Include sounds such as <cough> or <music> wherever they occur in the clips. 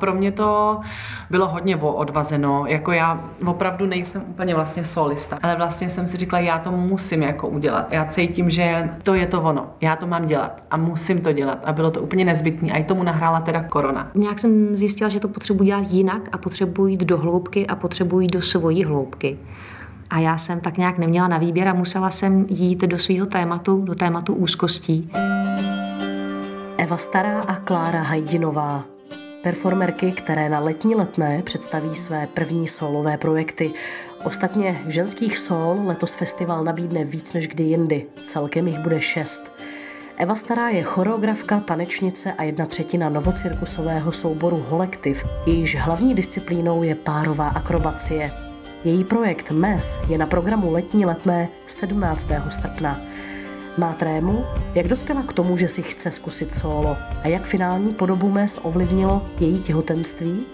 Pro mě to bylo hodně odvazeno, jako já opravdu nejsem úplně vlastně solista, ale vlastně jsem si říkala, já to musím jako udělat. Já cítím, že to je to ono, já to mám dělat a musím to dělat a bylo to úplně nezbytné a i tomu nahrála teda korona. Nějak jsem zjistila, že to potřebuji dělat jinak a potřebuji jít do hloubky a potřebuji jít do svojí hloubky. A já jsem tak nějak neměla na výběr a musela jsem jít do svého tématu, do tématu úzkostí. Eva Stará a Klára Hajdinová performerky, které na letní letné představí své první solové projekty. Ostatně ženských sol letos festival nabídne víc než kdy jindy. Celkem jich bude šest. Eva Stará je choreografka, tanečnice a jedna třetina novocirkusového souboru Holektiv. Jejíž hlavní disciplínou je párová akrobacie. Její projekt MES je na programu letní letné 17. srpna. Má trému, jak dospěla k tomu, že si chce zkusit solo a jak finální podobu mes ovlivnilo její těhotenství?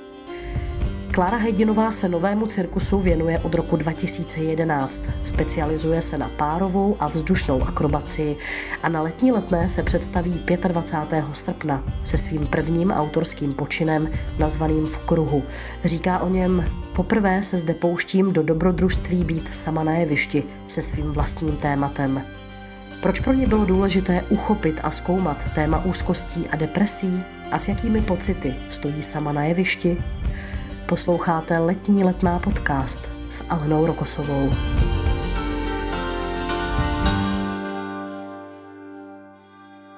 Klára Hejdinová se novému cirkusu věnuje od roku 2011. Specializuje se na párovou a vzdušnou akrobaci a na letní letné se představí 25. srpna se svým prvním autorským počinem nazvaným V kruhu. Říká o něm, poprvé se zde pouštím do dobrodružství být sama na jevišti se svým vlastním tématem. Proč pro ně bylo důležité uchopit a zkoumat téma úzkostí a depresí a s jakými pocity stojí sama na jevišti? Posloucháte letní letná podcast s Alenou Rokosovou.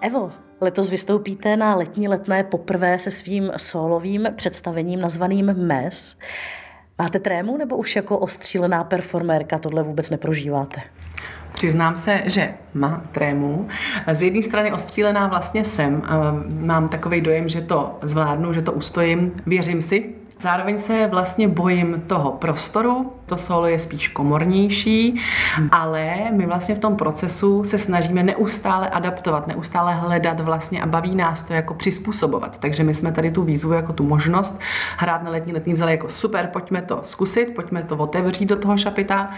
Evo, letos vystoupíte na letní letné poprvé se svým solovým představením nazvaným MES. Máte trému nebo už jako ostřílená performérka tohle vůbec neprožíváte? Přiznám se, že má trému. Z jedné strany ostřílená vlastně jsem. Mám takový dojem, že to zvládnu, že to ustojím. Věřím si, Zároveň se vlastně bojím toho prostoru, to solo je spíš komornější, ale my vlastně v tom procesu se snažíme neustále adaptovat, neustále hledat vlastně a baví nás to jako přizpůsobovat. Takže my jsme tady tu výzvu jako tu možnost hrát na letní letní vzali jako super, pojďme to zkusit, pojďme to otevřít do toho šapita,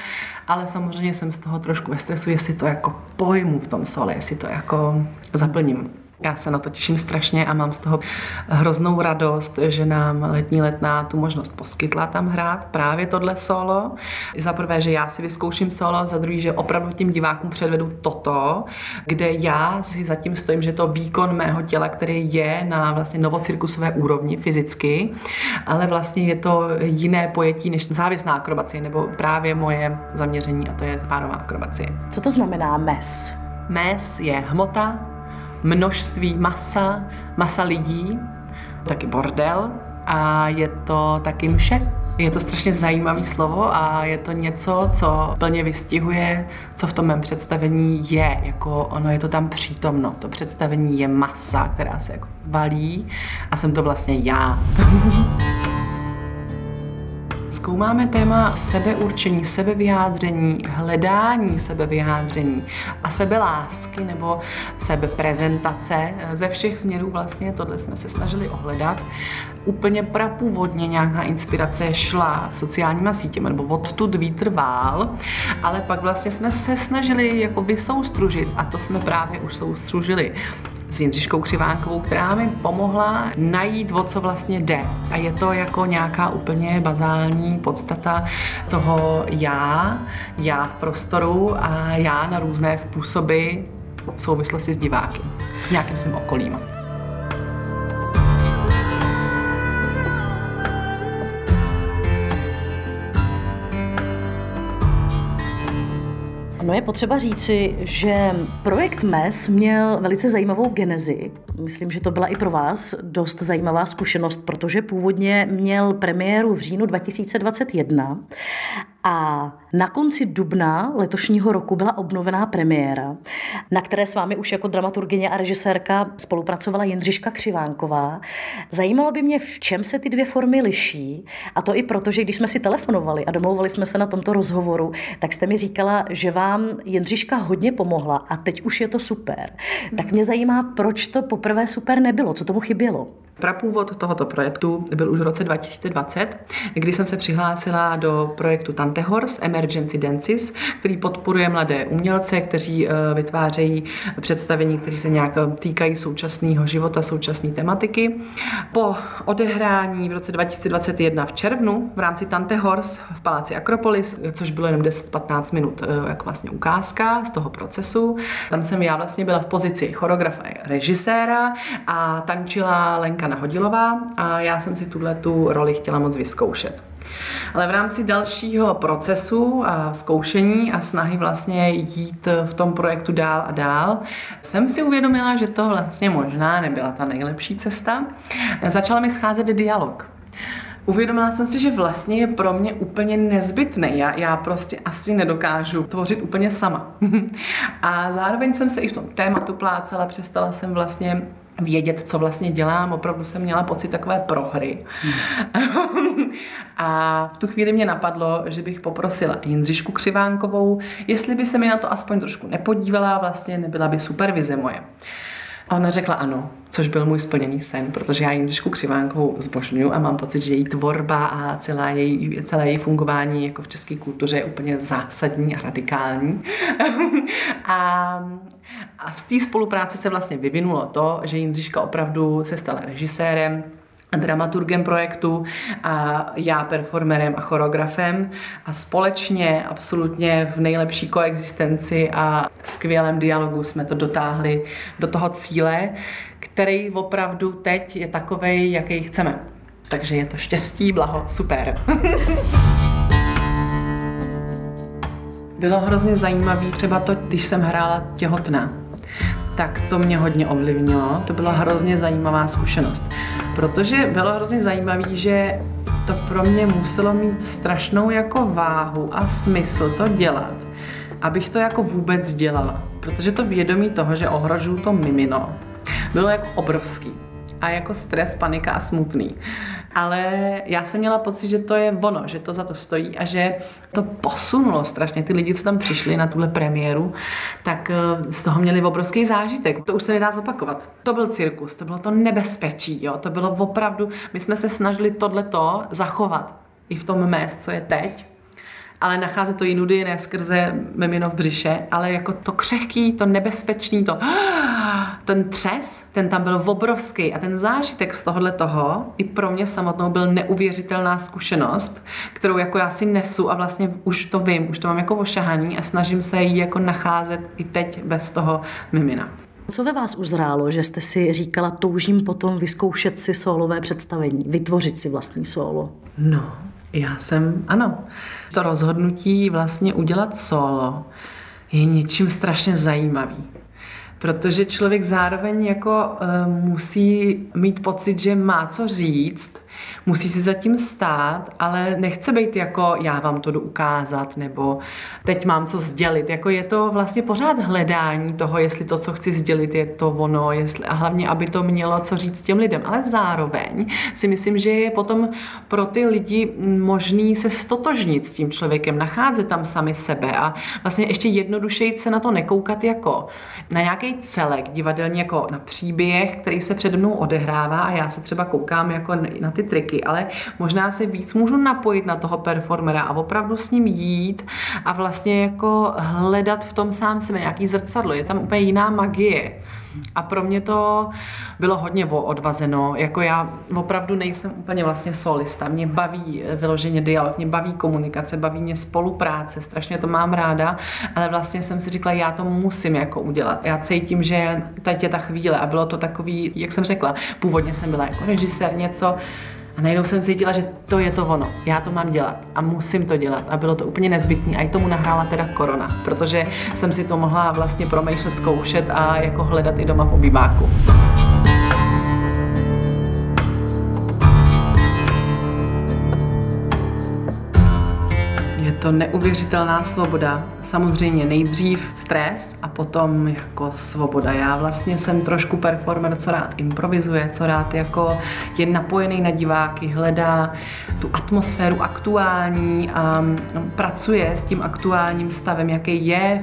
ale samozřejmě jsem z toho trošku ve stresu, jestli to jako pojmu v tom sole, jestli to jako zaplním. Já se na to těším strašně a mám z toho hroznou radost, že nám letní letná tu možnost poskytla tam hrát právě tohle solo. Za prvé, že já si vyzkouším solo, za druhý, že opravdu tím divákům předvedu toto, kde já si zatím stojím, že to výkon mého těla, který je na vlastně novocirkusové úrovni fyzicky, ale vlastně je to jiné pojetí než závislá akrobacie, nebo právě moje zaměření a to je párová akrobacie. Co to znamená mes? Mes je hmota, množství masa, masa lidí, taky bordel a je to taky mše. Je to strašně zajímavé slovo a je to něco, co plně vystihuje, co v tom mém představení je. Jako ono je to tam přítomno. To představení je masa, která se jako valí a jsem to vlastně já. <laughs> Zkoumáme téma sebeurčení, sebevyjádření, hledání sebevyjádření a sebelásky nebo sebeprezentace. Ze všech směrů vlastně tohle jsme se snažili ohledat. Úplně prapůvodně nějaká inspirace šla sociálníma sítěmi, nebo odtud vítr vál, ale pak vlastně jsme se snažili jako vysoustružit a to jsme právě už soustružili s Jindřiškou Křivánkovou, která mi pomohla najít, o co vlastně jde. A je to jako nějaká úplně bazální podstata toho já, já v prostoru a já na různé způsoby v souvislosti s diváky, s nějakým svým okolím. No je potřeba říci, že projekt MES měl velice zajímavou genezi. Myslím, že to byla i pro vás dost zajímavá zkušenost, protože původně měl premiéru v říjnu 2021 a na konci dubna letošního roku byla obnovená premiéra, na které s vámi už jako dramaturgině a režisérka spolupracovala Jindřiška Křivánková. Zajímalo by mě, v čem se ty dvě formy liší. A to i proto, že když jsme si telefonovali a domlouvali jsme se na tomto rozhovoru, tak jste mi říkala, že vám Jindřiška hodně pomohla a teď už je to super. Tak mě zajímá, proč to poprvé super nebylo, co tomu chybělo. Prapůvod tohoto projektu byl už v roce 2020, kdy jsem se přihlásila do projektu Tante Horse Emergency Dances, který podporuje mladé umělce, kteří vytvářejí představení, které se nějak týkají současného života, současné tematiky. Po odehrání v roce 2021 v červnu v rámci Tante Horse v paláci Akropolis, což bylo jenom 10-15 minut jako vlastně ukázka z toho procesu, tam jsem já vlastně byla v pozici choreografa režiséra a tančila Lenka Nahodilová a já jsem si tuhle tu roli chtěla moc vyzkoušet. Ale v rámci dalšího procesu a zkoušení a snahy vlastně jít v tom projektu dál a dál, jsem si uvědomila, že to vlastně možná nebyla ta nejlepší cesta. Začala mi scházet dialog. Uvědomila jsem si, že vlastně je pro mě úplně nezbytný. Já, já prostě asi nedokážu tvořit úplně sama. <laughs> a zároveň jsem se i v tom tématu plácala, přestala jsem vlastně vědět, co vlastně dělám. Opravdu jsem měla pocit takové prohry. Hmm. <laughs> a v tu chvíli mě napadlo, že bych poprosila Jindřišku Křivánkovou, jestli by se mi na to aspoň trošku nepodívala, vlastně nebyla by supervize moje. A ona řekla ano, což byl můj splněný sen, protože já Jindřišku Křivánkovou zbožňuju a mám pocit, že její tvorba a celá její, celé její fungování jako v české kultuře je úplně zásadní a radikální. <laughs> a, a z té spolupráce se vlastně vyvinulo to, že Jindřiška opravdu se stala režisérem, dramaturgem projektu a já performerem a choreografem a společně absolutně v nejlepší koexistenci a skvělém dialogu jsme to dotáhli do toho cíle, který opravdu teď je takovej, jaký chceme. Takže je to štěstí, blaho, super. <laughs> Bylo hrozně zajímavé třeba to, když jsem hrála těhotná tak to mě hodně ovlivnilo. To byla hrozně zajímavá zkušenost, protože bylo hrozně zajímavé, že to pro mě muselo mít strašnou jako váhu a smysl to dělat, abych to jako vůbec dělala. Protože to vědomí toho, že ohrožuju to mimino, bylo jako obrovský. A jako stres, panika a smutný ale já jsem měla pocit, že to je ono, že to za to stojí a že to posunulo strašně. Ty lidi, co tam přišli na tuhle premiéru, tak eh, z toho měli obrovský zážitek. To už se nedá zopakovat. To byl cirkus, to bylo to nebezpečí, jo? to bylo opravdu, my jsme se snažili tohleto zachovat i v tom mes, co je teď, ale nacházet to jinudy ne skrze memino v břiše, ale jako to křehký, to nebezpečný, to ten třes, ten tam byl obrovský a ten zážitek z tohohle toho i pro mě samotnou byl neuvěřitelná zkušenost, kterou jako já si nesu a vlastně už to vím, už to mám jako ošahaní a snažím se ji jako nacházet i teď bez toho mimina. Co ve vás uzrálo, že jste si říkala, toužím potom vyzkoušet si solové představení, vytvořit si vlastní solo? No, já jsem, ano. To rozhodnutí vlastně udělat solo je něčím strašně zajímavý protože člověk zároveň jako uh, musí mít pocit, že má co říct musí si zatím stát, ale nechce být jako já vám to jdu ukázat, nebo teď mám co sdělit. Jako je to vlastně pořád hledání toho, jestli to, co chci sdělit, je to ono, jestli, a hlavně, aby to mělo co říct těm lidem. Ale zároveň si myslím, že je potom pro ty lidi možný se stotožnit s tím člověkem, nacházet tam sami sebe a vlastně ještě jednodušeji se na to nekoukat jako na nějaký celek divadelní, jako na příběh, který se přede mnou odehrává a já se třeba koukám jako na ty triky, ale možná se víc můžu napojit na toho performera a opravdu s ním jít a vlastně jako hledat v tom sám sebe nějaký zrcadlo. Je tam úplně jiná magie. A pro mě to bylo hodně odvazeno. Jako já opravdu nejsem úplně vlastně solista. Mě baví vyloženě dialog, mě baví komunikace, baví mě spolupráce, strašně to mám ráda, ale vlastně jsem si říkala, já to musím jako udělat. Já cítím, že teď je ta chvíle a bylo to takový, jak jsem řekla, původně jsem byla jako režisér něco, a najednou jsem cítila, že to je to ono. Já to mám dělat a musím to dělat. A bylo to úplně nezbytné. A i tomu nahrála teda korona, protože jsem si to mohla vlastně promýšlet, zkoušet a jako hledat i doma v obýváku. To neuvěřitelná svoboda. Samozřejmě nejdřív stres a potom jako svoboda. Já vlastně jsem trošku performer, co rád improvizuje, co rád jako je napojený na diváky, hledá tu atmosféru aktuální a pracuje s tím aktuálním stavem, jaký je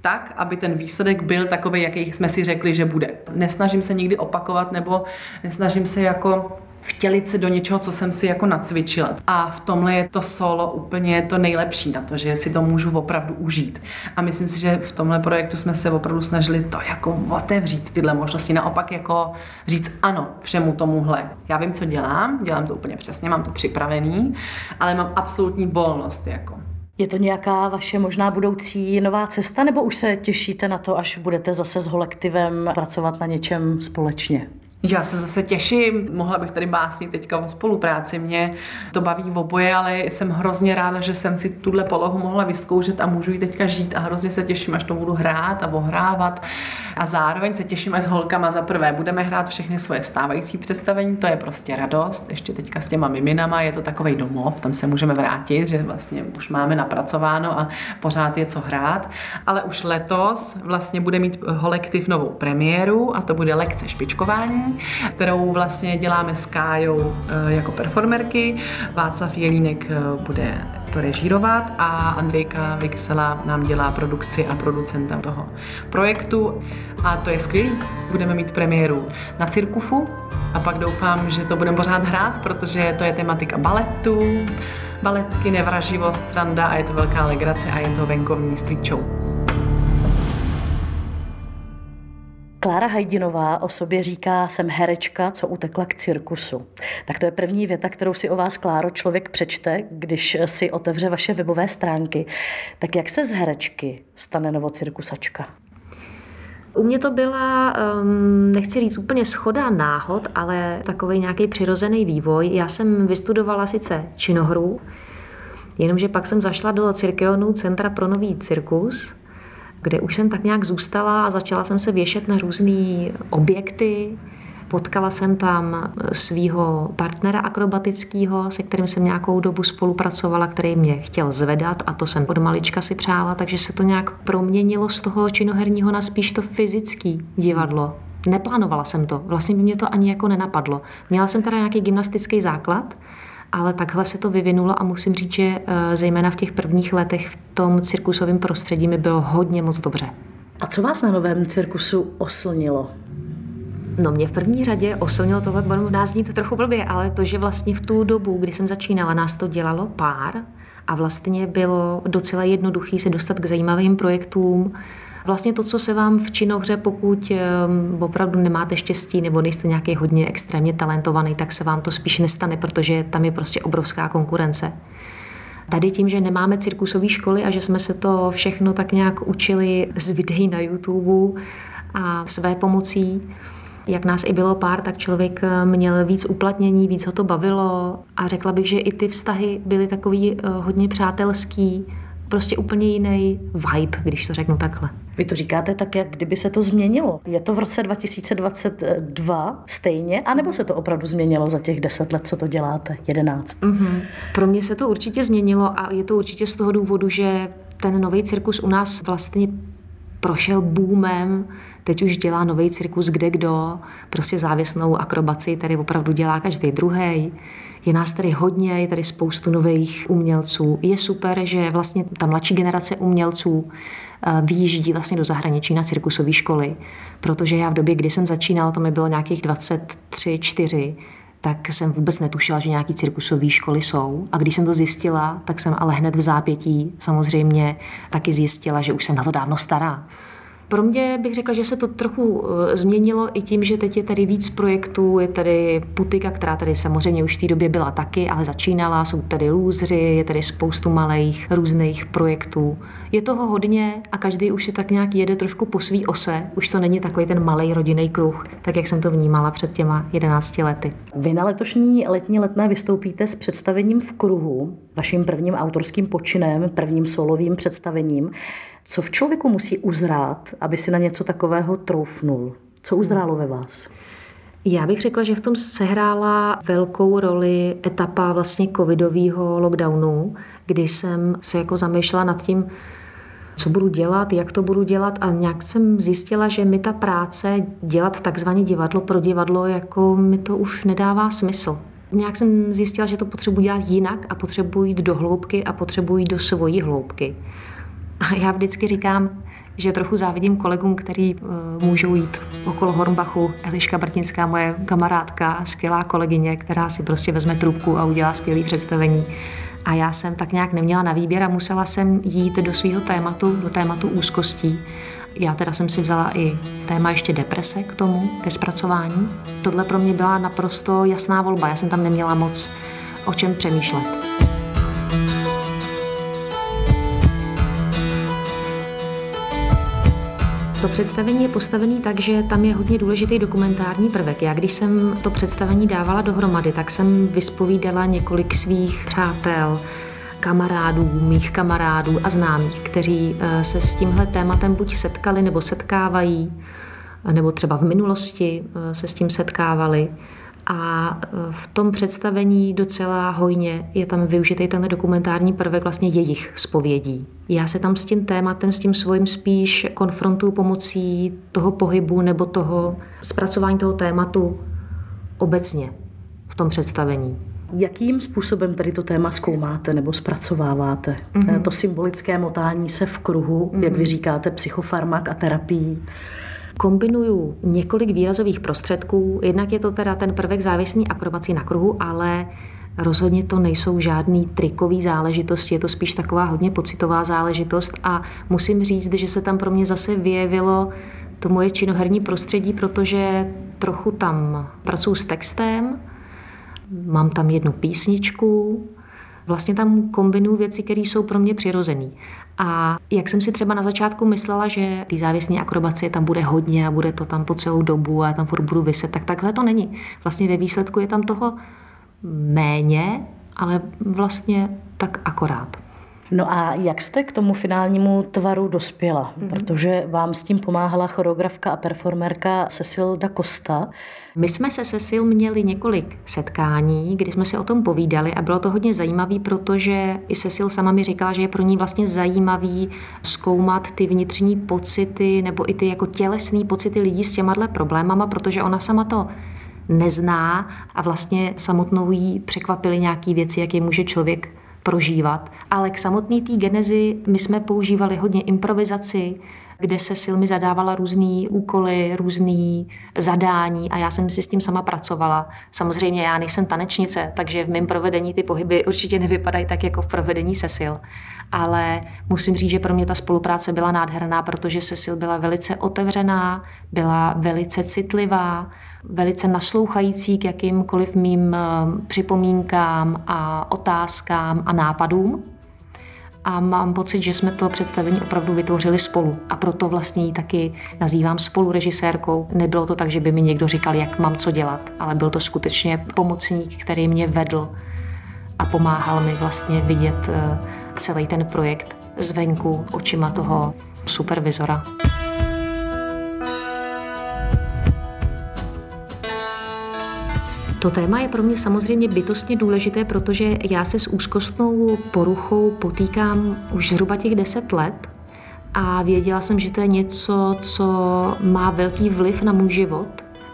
tak, aby ten výsledek byl takový, jaký jsme si řekli, že bude. Nesnažím se nikdy opakovat nebo nesnažím se jako vtělit se do něčeho, co jsem si jako nacvičila. A v tomhle je to solo úplně to nejlepší na to, že si to můžu opravdu užít. A myslím si, že v tomhle projektu jsme se opravdu snažili to jako otevřít tyhle možnosti, naopak jako říct ano všemu tomuhle. Já vím, co dělám, dělám to úplně přesně, mám to připravený, ale mám absolutní volnost jako. Je to nějaká vaše možná budoucí nová cesta, nebo už se těšíte na to, až budete zase s kolektivem pracovat na něčem společně? Já se zase těším, mohla bych tady básnit teďka o spolupráci, mě to baví v oboje, ale jsem hrozně ráda, že jsem si tuhle polohu mohla vyzkoušet a můžu ji teďka žít. A hrozně se těším, až to budu hrát a ohrávat. A zároveň se těším až s holkama za prvé. Budeme hrát všechny svoje stávající představení, to je prostě radost, ještě teďka s těma miminama, je to takový domov, tam se můžeme vrátit, že vlastně už máme napracováno a pořád je co hrát, ale už letos vlastně bude mít kolektiv novou premiéru a to bude lekce špičkování kterou vlastně děláme s Kájou eh, jako performerky. Václav Jelínek eh, bude to režírovat a Andrejka Vixela nám dělá produkci a producenta toho projektu a to je skvělý. Budeme mít premiéru na Cirkufu a pak doufám, že to budeme pořád hrát, protože to je tematika baletu, baletky, nevraživost, stranda a je to velká legrace a je to venkovní street show. Klára Hajdinová o sobě říká, jsem herečka, co utekla k cirkusu. Tak to je první věta, kterou si o vás, Kláro, člověk přečte, když si otevře vaše webové stránky. Tak jak se z herečky stane novocirkusačka? U mě to byla, um, nechci říct úplně schoda náhod, ale takový nějaký přirozený vývoj. Já jsem vystudovala sice činohru, jenomže pak jsem zašla do Cirkeonu Centra pro nový cirkus, kde už jsem tak nějak zůstala a začala jsem se věšet na různé objekty. Potkala jsem tam svého partnera akrobatického, se kterým jsem nějakou dobu spolupracovala, který mě chtěl zvedat a to jsem od malička si přála, takže se to nějak proměnilo z toho činoherního na spíš to fyzický divadlo. Neplánovala jsem to, vlastně by mě to ani jako nenapadlo. Měla jsem teda nějaký gymnastický základ, ale takhle se to vyvinulo a musím říct, že eh, zejména v těch prvních letech v tom cirkusovém prostředí mi bylo hodně moc dobře. A co vás na novém cirkusu oslnilo? No mě v první řadě oslnilo tohle, budu nás znít trochu blbě, ale to, že vlastně v tu dobu, kdy jsem začínala, nás to dělalo pár a vlastně bylo docela jednoduché se dostat k zajímavým projektům, Vlastně to, co se vám v činohře, pokud ehm, opravdu nemáte štěstí nebo nejste nějaký hodně extrémně talentovaný, tak se vám to spíš nestane, protože tam je prostě obrovská konkurence. Tady tím, že nemáme cirkusové školy a že jsme se to všechno tak nějak učili z videí na YouTube a své pomocí, jak nás i bylo pár, tak člověk ehm, měl víc uplatnění, víc ho to bavilo a řekla bych, že i ty vztahy byly takový eh, hodně přátelský, prostě úplně jiný vibe, když to řeknu takhle. Vy to říkáte tak, jak kdyby se to změnilo. Je to v roce 2022 stejně, anebo se to opravdu změnilo za těch deset let, co to děláte, jedenáct? Mm-hmm. Pro mě se to určitě změnilo a je to určitě z toho důvodu, že ten nový cirkus u nás vlastně prošel boomem, teď už dělá nový cirkus kde kdo, prostě závěsnou akrobaci, tady opravdu dělá každý druhý. Je nás tady hodně, je tady spoustu nových umělců. Je super, že vlastně ta mladší generace umělců eh, výjíždí vlastně do zahraničí na cirkusové školy, protože já v době, kdy jsem začínala, to mi bylo nějakých 23, 4, tak jsem vůbec netušila, že nějaký cirkusové školy jsou. A když jsem to zjistila, tak jsem ale hned v zápětí samozřejmě taky zjistila, že už jsem na to dávno stará. Pro mě bych řekla, že se to trochu eh, změnilo i tím, že teď je tady víc projektů, je tady Putika, která tady samozřejmě už v té době byla taky, ale začínala, jsou tady lůzři, je tady spoustu malých různých projektů. Je toho hodně a každý už si tak nějak jede trošku po svý ose, už to není takový ten malý rodinný kruh, tak jak jsem to vnímala před těma 11 lety. Vy na letošní letní letné vystoupíte s představením v kruhu, vaším prvním autorským počinem, prvním solovým představením. Co v člověku musí uzrát, aby si na něco takového troufnul? Co uzrálo ve vás? Já bych řekla, že v tom sehrála velkou roli etapa vlastně covidového lockdownu, kdy jsem se jako zamýšlela nad tím, co budu dělat, jak to budu dělat a nějak jsem zjistila, že mi ta práce dělat takzvané divadlo pro divadlo, jako mi to už nedává smysl. Nějak jsem zjistila, že to potřebuji dělat jinak a potřebuji jít do hloubky a potřebuji jít do svojí hloubky. A já vždycky říkám, že trochu závidím kolegům, který uh, můžou jít okolo Hornbachu. Eliška Brtinská, moje kamarádka, skvělá kolegyně, která si prostě vezme trubku a udělá skvělé představení. A já jsem tak nějak neměla na výběr a musela jsem jít do svého tématu, do tématu úzkostí. Já teda jsem si vzala i téma ještě deprese k tomu, ke zpracování. Tohle pro mě byla naprosto jasná volba, já jsem tam neměla moc o čem přemýšlet. To představení je postavený tak, že tam je hodně důležitý dokumentární prvek. Já když jsem to představení dávala dohromady, tak jsem vyspovídala několik svých přátel, kamarádů, mých kamarádů a známých, kteří eh, se s tímhle tématem buď setkali nebo setkávají, nebo třeba v minulosti eh, se s tím setkávali. A e, v tom představení docela hojně je tam využitý ten dokumentární prvek vlastně jejich zpovědí. Já se tam s tím tématem, s tím svým spíš konfrontuju pomocí toho pohybu nebo toho zpracování toho tématu obecně v tom představení. Jakým způsobem tady to téma zkoumáte nebo zpracováváte? Mm-hmm. To symbolické motání se v kruhu, mm-hmm. jak vy říkáte, psychofarmak a terapii kombinuju několik výrazových prostředků. Jednak je to teda ten prvek závislý akrobací na kruhu, ale rozhodně to nejsou žádný trikový záležitosti, je to spíš taková hodně pocitová záležitost a musím říct, že se tam pro mě zase vyjevilo to moje činoherní prostředí, protože trochu tam pracuji s textem, mám tam jednu písničku, Vlastně tam kombinuju věci, které jsou pro mě přirozené. A jak jsem si třeba na začátku myslela, že ty závěsní akrobacie tam bude hodně a bude to tam po celou dobu a tam furt budu vyset, tak takhle to není. Vlastně ve výsledku je tam toho méně, ale vlastně tak akorát. No a jak jste k tomu finálnímu tvaru dospěla? Mm-hmm. Protože vám s tím pomáhala choreografka a performerka Cecil da Costa. My jsme se Cecil měli několik setkání, kdy jsme si o tom povídali a bylo to hodně zajímavé, protože i Cecil sama mi říkala, že je pro ní vlastně zajímavý zkoumat ty vnitřní pocity nebo i ty jako tělesné pocity lidí s těma problémama, protože ona sama to nezná a vlastně samotnou jí překvapily nějaké věci, jak je může člověk prožívat. Ale k samotné té genezi my jsme používali hodně improvizaci, kde se Silmi zadávala různé úkoly, různé zadání a já jsem si s tím sama pracovala. Samozřejmě já nejsem tanečnice, takže v mém provedení ty pohyby určitě nevypadají tak jako v provedení Cecil. Ale musím říct, že pro mě ta spolupráce byla nádherná, protože Cecil byla velice otevřená, byla velice citlivá, velice naslouchající k jakýmkoliv mým eh, připomínkám a otázkám a nápadům a mám pocit, že jsme to představení opravdu vytvořili spolu. A proto vlastně ji taky nazývám spolurežisérkou. Nebylo to tak, že by mi někdo říkal, jak mám co dělat, ale byl to skutečně pomocník, který mě vedl a pomáhal mi vlastně vidět eh, celý ten projekt zvenku očima toho supervizora. To téma je pro mě samozřejmě bytostně důležité, protože já se s úzkostnou poruchou potýkám už zhruba těch deset let a věděla jsem, že to je něco, co má velký vliv na můj život.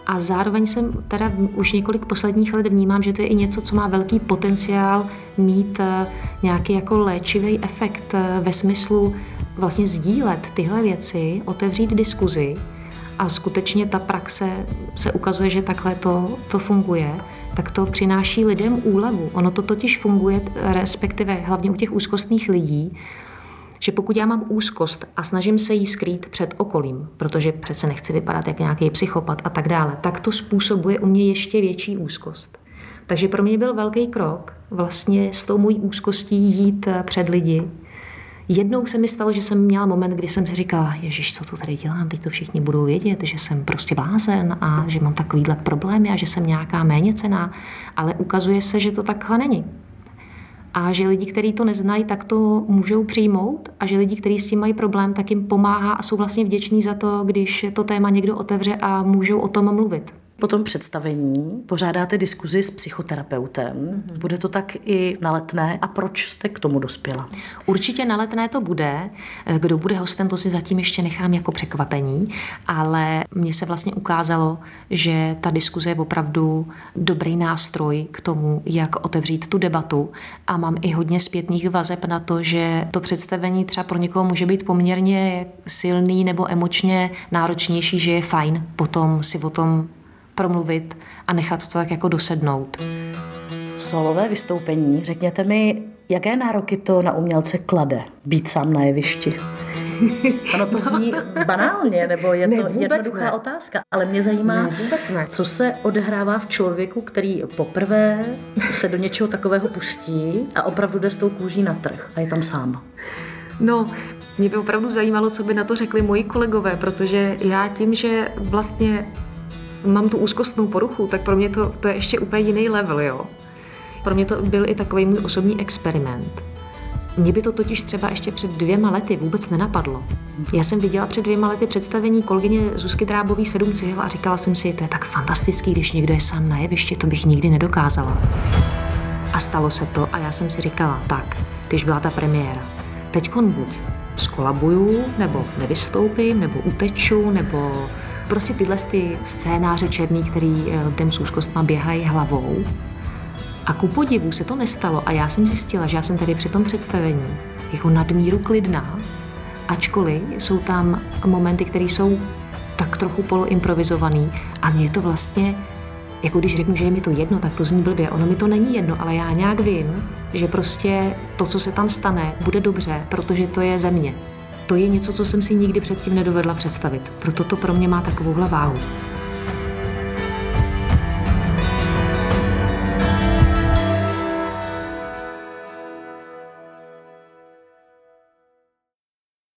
A zároveň jsem teda už několik posledních let vnímám, že to je i něco, co má velký potenciál mít eh, nějaký jako léčivý efekt eh, ve smyslu vlastně sdílet tyhle věci, otevřít diskuzi a skutečně ta praxe se ukazuje, že takhle to, to funguje, tak to přináší lidem úlevu. Ono to totiž funguje, respektive hlavně u těch úzkostných lidí, že pokud já mám úzkost a snažím se jí skrýt před okolím, protože přece nechci vypadat jak nějaký psychopat a tak dále, tak to způsobuje u mě ještě větší úzkost. Takže pro mě byl velký krok vlastně s tou mojí úzkostí jít před lidi Jednou se mi stalo, že jsem měla moment, kdy jsem si říkala, Ježíš, co to tady dělám, teď to všichni budou vědět, že jsem prostě blázen a že mám takovýhle problémy a že jsem nějaká méněcená, ale ukazuje se, že to takhle není. A že lidi, kteří to neznají, tak to můžou přijmout a že lidi, kteří s tím mají problém, tak jim pomáhá a jsou vlastně vděční za to, když to téma někdo otevře a můžou o tom mluvit. Po tom představení pořádáte diskuzi s psychoterapeutem. Mm-hmm. Bude to tak i na letné. A proč jste k tomu dospěla? Určitě na letné to bude. Kdo bude hostem, to si zatím ještě nechám jako překvapení, ale mně se vlastně ukázalo, že ta diskuze je opravdu dobrý nástroj k tomu, jak otevřít tu debatu a mám i hodně zpětných vazeb na to, že to představení třeba pro někoho může být poměrně silný nebo emočně náročnější, že je fajn potom si o tom promluvit a nechat to tak jako dosednout. Solové vystoupení, řekněte mi, jaké nároky to na umělce klade být sám na jevišti? <laughs> Ono to zní banálně, nebo je ne, to jednoduchá ne. otázka, ale mě zajímá, ne, ne. co se odehrává v člověku, který poprvé se do něčeho takového pustí a opravdu jde s tou kůží na trh a je tam sám. No, mě by opravdu zajímalo, co by na to řekli moji kolegové, protože já tím, že vlastně mám tu úzkostnou poruchu, tak pro mě to, to je ještě úplně jiný level, jo. Pro mě to byl i takový můj osobní experiment. Mně by to totiž třeba ještě před dvěma lety vůbec nenapadlo. Já jsem viděla před dvěma lety představení kolegyně Zuzky Drábový sedm cihel a říkala jsem si, to je tak fantastický, když někdo je sám na jevišti, to bych nikdy nedokázala. A stalo se to a já jsem si říkala, tak, když byla ta premiéra, teď buď skolabuju, nebo nevystoupím, nebo uteču, nebo prostě tyhle ty scénáře černý, který eh, lidem s úzkostma běhají hlavou. A ku podivu se to nestalo a já jsem zjistila, že já jsem tady při tom představení jako nadmíru klidná, ačkoliv jsou tam momenty, které jsou tak trochu poloimprovizovaný a mě to vlastně, jako když řeknu, že je mi to jedno, tak to zní blbě. Ono mi to není jedno, ale já nějak vím, že prostě to, co se tam stane, bude dobře, protože to je země. To je něco, co jsem si nikdy předtím nedovedla představit. Proto to pro mě má takovouhle váhu.